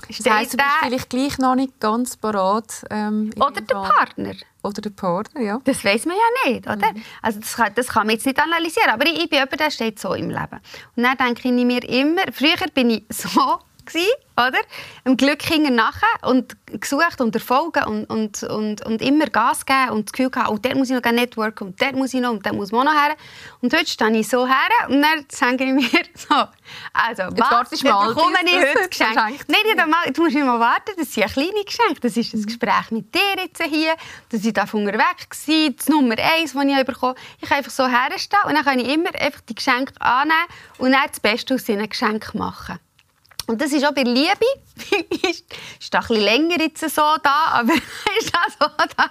Das Steht heisst, du bist vielleicht gleich noch nicht ganz parat. Ähm, oder der Fall. Partner. Oder der Partner, ja. Das weiß man ja nicht, oder? Mhm. Also das kann, das kann man jetzt nicht analysieren, aber ich, ich bin jemand, der steht so im Leben. Und dann denke ich mir immer, früher bin ich so gewesen, oder? Im Glück hingen nachher und gesucht und erfolgen und, und, und, und immer Gas geben und das Gefühl gehabt, oh, der muss ich noch networken und der muss ich noch und der muss man noch her. Und heute stehe ich so her und dann sage ich mir [LAUGHS] so, also was wartest du mal, bekomme ich heute geschenkt? Nein, einmal, du musst mal warten, das sind ja kleine Geschenke. Das ist ein Gespräch mit dir jetzt hier, dass ich darf unterwegs war, das Nummer eins, das ich bekommen habe. Ich kann einfach so herstehen und dann kann ich immer einfach die Geschenke annehmen und dann das Beste aus diesen Geschenken machen. Und das ist auch bei Liebe. [LAUGHS] ist, ist ein bisschen länger jetzt so da, aber [LAUGHS] ist auch so da.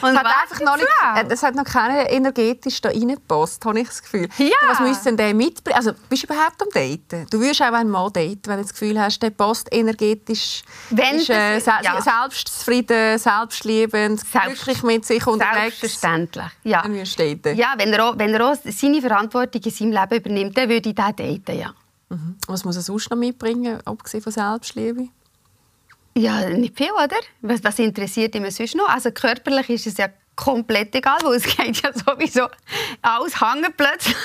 Und Es hat einfach noch nicht, äh, es hat noch keine energetisch da reingepasst, habe ich das Gefühl. Ja. Was müsste denn der mitbringen? Also, bist du überhaupt am Daten? Du würdest auch einen Mann daten, wenn du das Gefühl hast, der passt energetisch, Wenn ist äh, das- se ja. selbstzufrieden, selbstliebend, Selbst- glücklich mit sich unterwegs. Selbstverständlich. Ja. Dann würdest du daten. ja, wenn er, auch, wenn er auch seine Verantwortung in seinem Leben übernimmt, dann würde ich den daten, ja. Was muss er sonst noch mitbringen, abgesehen von Selbstliebe? Ja, nicht viel, oder? Was, was interessiert ihn sonst noch? Also körperlich ist es ja komplett egal, weil es [LAUGHS] geht ja sowieso alles hängen plötzlich.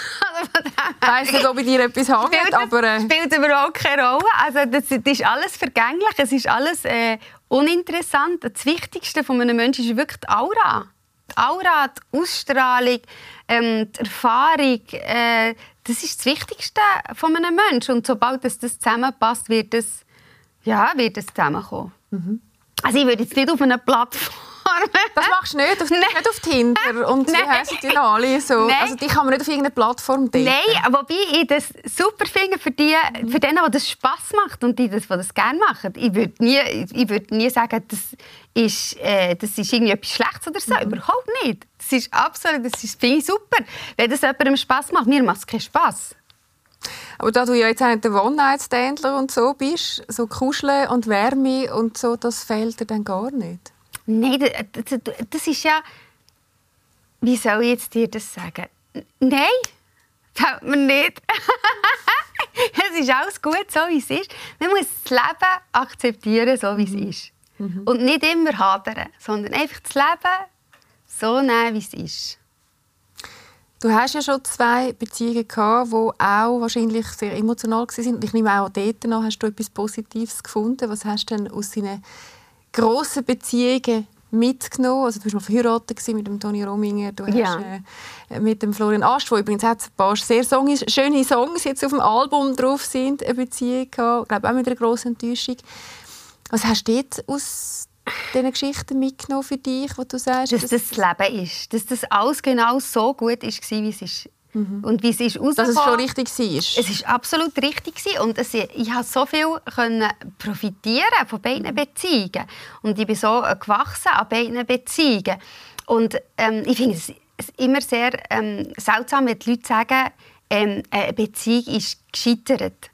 Ich weiss nicht, ob bei dir etwas hängt, spielt, aber... Äh, spielt überhaupt keine Rolle. Also das, das ist alles vergänglich, es ist alles äh, uninteressant. Das Wichtigste von einem Menschen ist wirklich die Aura. Die Aura, die Ausstrahlung, ähm, die Erfahrung, äh, das ist das Wichtigste von einem Menschen. Und sobald das, das zusammenpasst, wird es, ja, wird zusammenkommen. Also ich würde jetzt nicht auf einer Plattform... [LAUGHS] das machst du nicht, auf, nicht auf Tinder und wie heissen die noch alle so. Nein. Also die kann man nicht auf irgendeiner Plattform daten. Nein, wobei ich das super finde für die, für denen, die das Spass macht und die das, die das gerne machen. Ich würde nie, ich würde nie sagen, das ist, äh, das ist irgendwie etwas Schlechtes oder so. Überhaupt nicht. Das ist absolut, das ist, finde ich super. Wenn das jemandem Spass macht, mir macht es keinen Spass. Aber da du ja jetzt auch nicht der One-Night-Standler und so bist, so Kuscheln und Wärme und so, das fehlt dir dann gar nicht. Nein, das, das, ist ja... Wie soll ich jetzt dir das sagen? Nein, fällt mir nicht. [LAUGHS] es ist alles gut, so wie es ist. Man muss das Leben akzeptieren, so wie es ist. Und nicht immer hadern, sondern einfach das Leben so nehmen, wie es ist. Du hast ja schon zwei Beziehungen gehabt, die auch wahrscheinlich sehr emotional waren. Ich nehme auch dort noch, hast du etwas Positives gefunden? Was hast du denn aus deinen grossen Beziehungen mitgenommen? Also du warst mal verheiratet mit dem Toni Rominger, du Ja. hast äh, mit dem Florian Ast, wo übrigens auch ein paar sehr Songs, schöne Songs jetzt auf dem Album drauf sind, eine Beziehung gehabt. Ich glaube auch mit einer grossen Enttäuschung. Was hast du jetzt aus diesen Geschichten mitgenommen für dich, wo du sagst, Dass das das Leben ist. Dass das alles genau so gut war, wie es ist. Und wie es ist dass es schon richtig war? Es war absolut richtig und es, ich habe so viel können profitieren von beiden Beziehungen und ich bin so äh, gewachsen an beiden Beziehungen und ähm, ich finde es es immer sehr ähm, seltsam, wenn die Leute sagen, ähm, eine Beziehung ist gescheitert.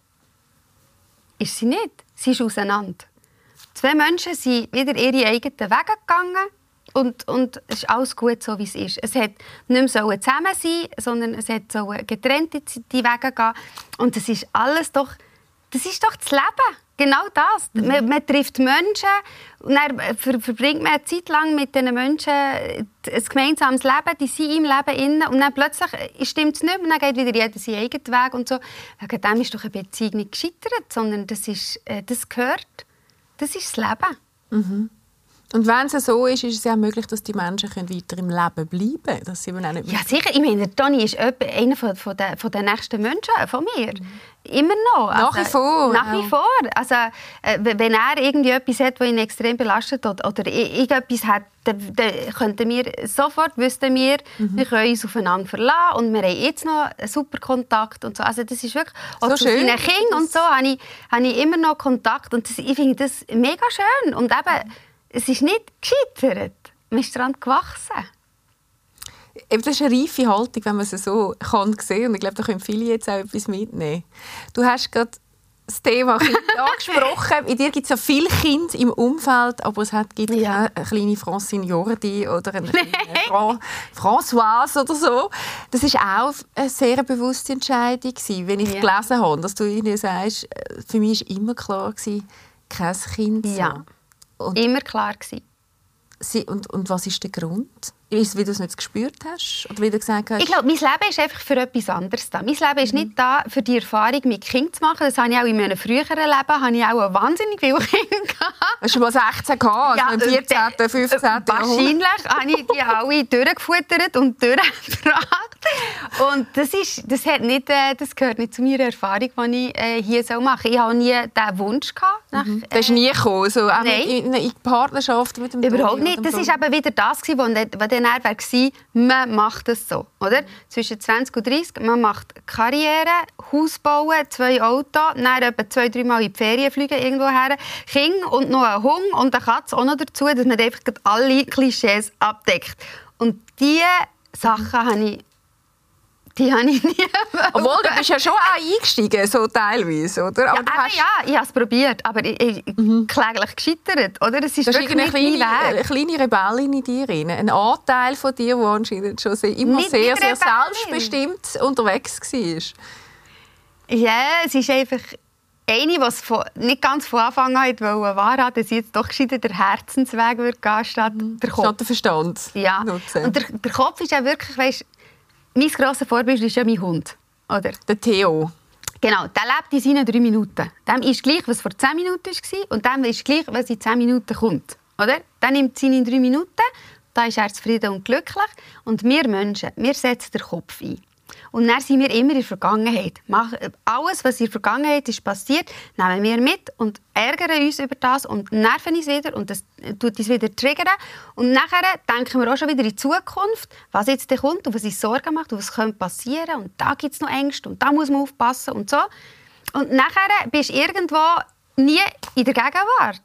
Ist sie nicht. Sie ist auseinander. Zwei Menschen sind wieder ihre eigenen Wege gegangen und, und es ist alles gut, so wie es ist. Es hat nicht mehr zusammen sein, sondern es hat sollen getrennt die Wege gehen. Und das ist alles doch, das ist doch das Leben. Genau das. Man, man trifft Menschen und dann ver verbringt man eine Zeit lang mit diesen Menschen ein gemeinsames Leben, die sind im Leben inne und dann plötzlich stimmt es nicht und dann geht wieder jeder seinen eigenen Weg und so. Wegen dem ist doch eine Beziehung nicht gescheitert, sondern das, ist, äh, das gehört, das ist das Leben. Und wenn es so ist, ist es ja möglich, dass die Menschen können weiter im Leben bleiben können. Sie eben auch nicht Ja, sicher. Ich meine, der Toni ist einer von, von, der, von den nächsten Menschen von mir. Immer noch. Nach wie vor, Nach wie vor. Also, äh, wenn er irgendwie etwas hat, das ihn extrem belastet oder, oder irgendetwas hat, dann, dann könnten wir sofort wüssten wir, Mhm. wir können uns aufeinander verlassen und wir haben jetzt noch einen super Kontakt und so. Also das ist wirklich, auch So zu schön. seinen Kindern und so habe ich, habe ich immer noch Kontakt und das, ich finde das mega schön und eben, es ist nicht gescheitert. Man ist daran gewachsen. Eben, das ist eine reife Haltung, wenn man sie so kann sehen. Und ich glaube, da können viele jetzt auch etwas mitnehmen. Du hast gerade das Thema Kind [LAUGHS] angesprochen. In dir gibt es ja viele Kinder im Umfeld, aber es hat, gibt Ja. keine kleine Francine Jordi oder eine Fran Françoise oder so. Das ist auch eine sehr bewusste Entscheidung gewesen, wenn ich Ja. gelesen habe, dass du ihnen sagst, äh, für mich war immer klar, gewesen, kein Kind. so. Ja. Und, Immer klar gewesen. sie, und, und was ist der Grund? Ist weil du es nicht gespürt hast? Oder weil du gesagt hast, Ich glaube, mein Leben ist einfach für etwas anderes da. Mein Leben ist nicht da, für die Erfahrung mit Kind zu machen. Das habe ich auch in meinem früheren Leben habe ich auch wahnsinnig viele Kinder gehabt. hast du mal 16 gehabt, also im und 14., der- 15. Jahrhundert? Wahrscheinlich habe ich die alle durchgefuttert und durchgebracht. Und das, ist, das, hat nicht, äh, das gehört nicht zu meiner Erfahrung, die ich äh, hier so mache. Ich habe nie diesen Wunsch gehabt. Nach, Mhm. Das ist nie gekommen, so, auch Nein. in, in Partnerschaft mit dem Überhaupt nicht. Das war eben wieder das, was dann- eher war, man macht es so. Oder? Zwischen 20 und 30, man macht Karriere, Haus bauen, zwei Autos, dann etwa zwei, drei Mal in die Ferien fliegen irgendwo her, Kinder und noch einen Hund und eine Katze auch noch dazu, dass man einfach alle Klischees abdeckt. Und diese Sachen habe ich, die [LAUGHS] habe ich nie Obwohl, du bist ja schon auch eingestiegen, so teilweise, oder? ja, Aber eben, hast, ja, ich habe es probiert, aber ich, ich, kläglich gescheitert. Oder? Es ist du hast wirklich kleine, Weg. eine kleine Rebellin in dir drin. Ein Anteil von dir, der anscheinend schon sehr, immer Nicht- sehr, sehr selbstbestimmt unterwegs war. Ja, es ist einfach eine, von, nicht ganz von Anfang an wollte wahrhaben, dass sie jetzt doch gescheiter der Herzensweg würde gehen statt der Kopf. Statt den Verstand Ja. nutzen. Und der, der Kopf ist ja wirklich, weißt, mein grosses Vorbild ist ja mein Hund. Oder? der Theo. Genau, der lebt in seinen drei Minuten. Dem ist gleich, was vor zehn Minuten war und dem ist gleich, was in zehn Minuten kommt. Oder? Der nimmt seine drei Minuten, da ist er zufrieden und glücklich. Und wir Menschen, wir setzen den Kopf ein. Und dann sind wir immer in der Vergangenheit. Alles, was in der Vergangenheit ist passiert, nehmen wir mit und ärgern uns über das und nerven uns wieder und das tut uns wieder triggern. Und nachher denken wir auch schon wieder in die Zukunft, was jetzt denn kommt und was uns Sorgen macht und was könnte passieren und da gibt es noch Ängste und da muss man aufpassen und so. Und nachher bist du irgendwo nie in der Gegenwart.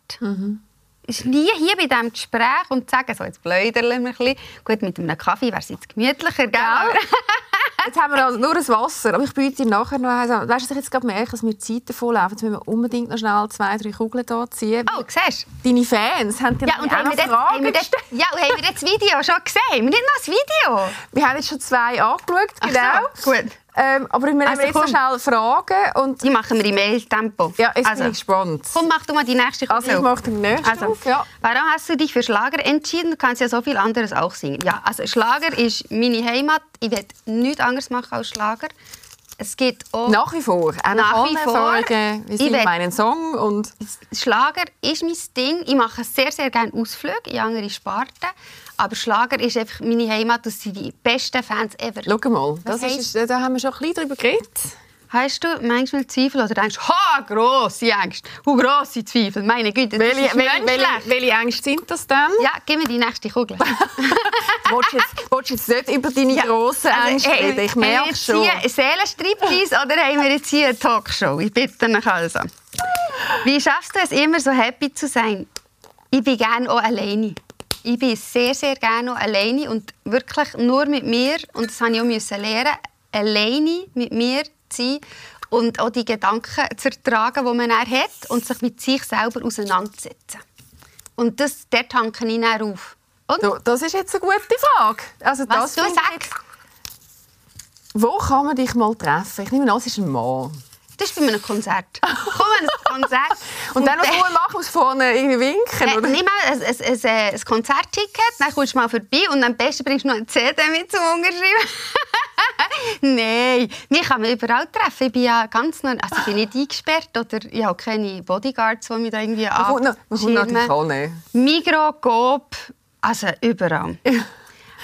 Ist nie hier bei diesem Gespräch und sagen, so, jetzt pläudern wir ein bisschen. Gut, mit einem Kaffee wäre es jetzt gemütlicher, gell? Aber- [LAUGHS] Jetzt haben wir also nur das Wasser, aber ich biete dir nachher noch eins an. Weißt du, dass ich jetzt gerade merke, dass mir die Zeit davonlaufen? Jetzt müssen wir unbedingt noch schnell zwei, drei Kugeln hier ziehen. Oh, siehst du? Deine Fans haben dir Ja, und auch haben noch wir, das, haben, Fragen wir das, ja, und haben wir das Video schon gesehen? Haben wir nicht noch das Video? Wir haben jetzt schon zwei angeschaut, genau. so, gut. Ähm, aber wir Also jetzt noch komm. schnell fragen. Und Die machen wir im Mail-Tempo. ja, jetzt also, bin ich gespannt. komm, mach du mal die nächste Also, ich mache den nächsten Also, auf. Ja. Warum hast du dich für Schlager entschieden? Du kannst ja so viel anderes auch singen. Ja, also Schlager ist meine Heimat. Ich will nichts anderes machen als Schlager. Es geht auch... Nach wie vor. Auch nach, wie vor. Folgen. Wir Ich singen meinen Song und Schlager ist mein Ding. Ich mache sehr, sehr gerne Ausflüge in andere Sparten. Aber Schlager ist einfach meine Heimat. Das sind die besten Fans ever. schau mal. Das ist, da haben wir schon ein bisschen drüber geredet. Hast du manchmal Zweifel oder denkst, ha, grosse Ängste, how grosse Zweifel, meine Güte, das Welche, ist welche, welche, welche Ängste sind das denn? Ja, gib mir die nächste Kugel. Willst [LAUGHS] du jetzt, willst du jetzt nicht über deine grossen Ängste hey, reden? Ich haben wir merke jetzt schon. hier Seelenstriptease oder haben wir jetzt hier eine Talkshow? Ich bitte dich also. Wie schaffst du es immer so happy zu sein? Ich bin gerne auch alleine. Ich bin sehr, sehr gerne auch alleine und wirklich nur mit mir, und das habe ich auch müssen lernen, alleine mit mir zu sein und auch die Gedanken zu ertragen, die man dann hat und sich mit sich selber auseinanderzusetzen. Und das, der tanke ich dann auf. Und das ist jetzt eine gute Frage. Also, was das du sagst, Wo kann man dich mal treffen? Ich nehme an, es ist ein Mann. das ist bei einem Konzert. Komm an ein Konzert. [LAUGHS] Und dann, was muss man machen? Vorne irgendwie winken? Äh, oder? nimm mal ein, ein, ein, äh, ein Konzertticket, dann kommst du mal vorbei und am besten bringst du noch eine CD mit zum Unterschreiben. [LAUGHS] Nein, mich kann man überall treffen. Ich bin ja ganz normal, also ich bin nicht eingesperrt oder ich habe keine Bodyguards, die mich da irgendwie noch, man kommt natürlich abschirmen. annehmen. Migros, Coop, also überall.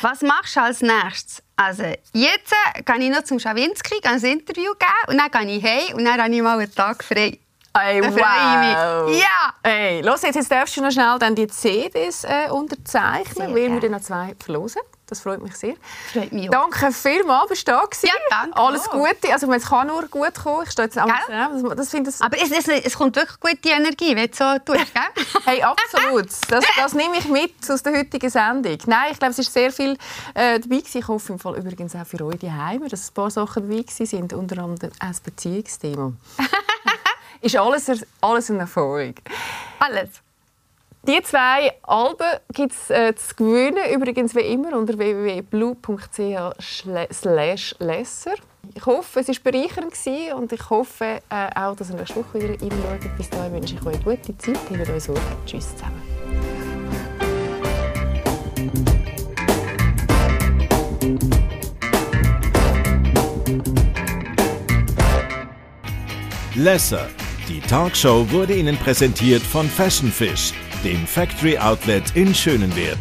Was machst du als nächstes? Also jetzt äh, gehe ich noch zum Schawinski, ein Interview geben und dann gehe ich heim und dann habe ich mal einen Tag frei. Ich mich. Ja! Hey, los, jetzt, jetzt darfst du noch schnell dann die CDs äh, unterzeichnen, Sehr weil wir dann noch zwei verlosen. Das freut mich sehr. Freut mich auch. Danke vielmals, bist du da gewesen. Ja, danke Alles auch. Gute. Also, es kann nur gut kommen. Ich stehe jetzt Gell? das, das finde ich Aber es, es, es kommt wirklich gute Energie, wenn du so tust, gell? [LAUGHS] Hey, absolut. Das, das nehme ich mit aus der heutigen Sendung. Nein, ich glaube, es ist sehr viel äh, dabei gewesen. Ich hoffe im Fall übrigens auch für euch die Heime, dass ein paar Sachen dabei sind, unter anderem auch das Beziehungsthema. [LAUGHS] ist alles, alles eine Erfahrung. Alles. Die zwei Alben gibt es äh, zu gewinnen, übrigens wie immer unter www.blue.ch/lesser. Ich hoffe, es war bereichernd gewesen und ich hoffe äh, auch, dass ihr nächste Woche wieder reinschaut. Bis dahin wünsche ich euch eine gute Zeit. Ich würde euch sorgen. Tschüss zusammen. Lesser. Die Talkshow wurde Ihnen präsentiert von Fashion Fish, dem Factory Outlet in Schönenwert.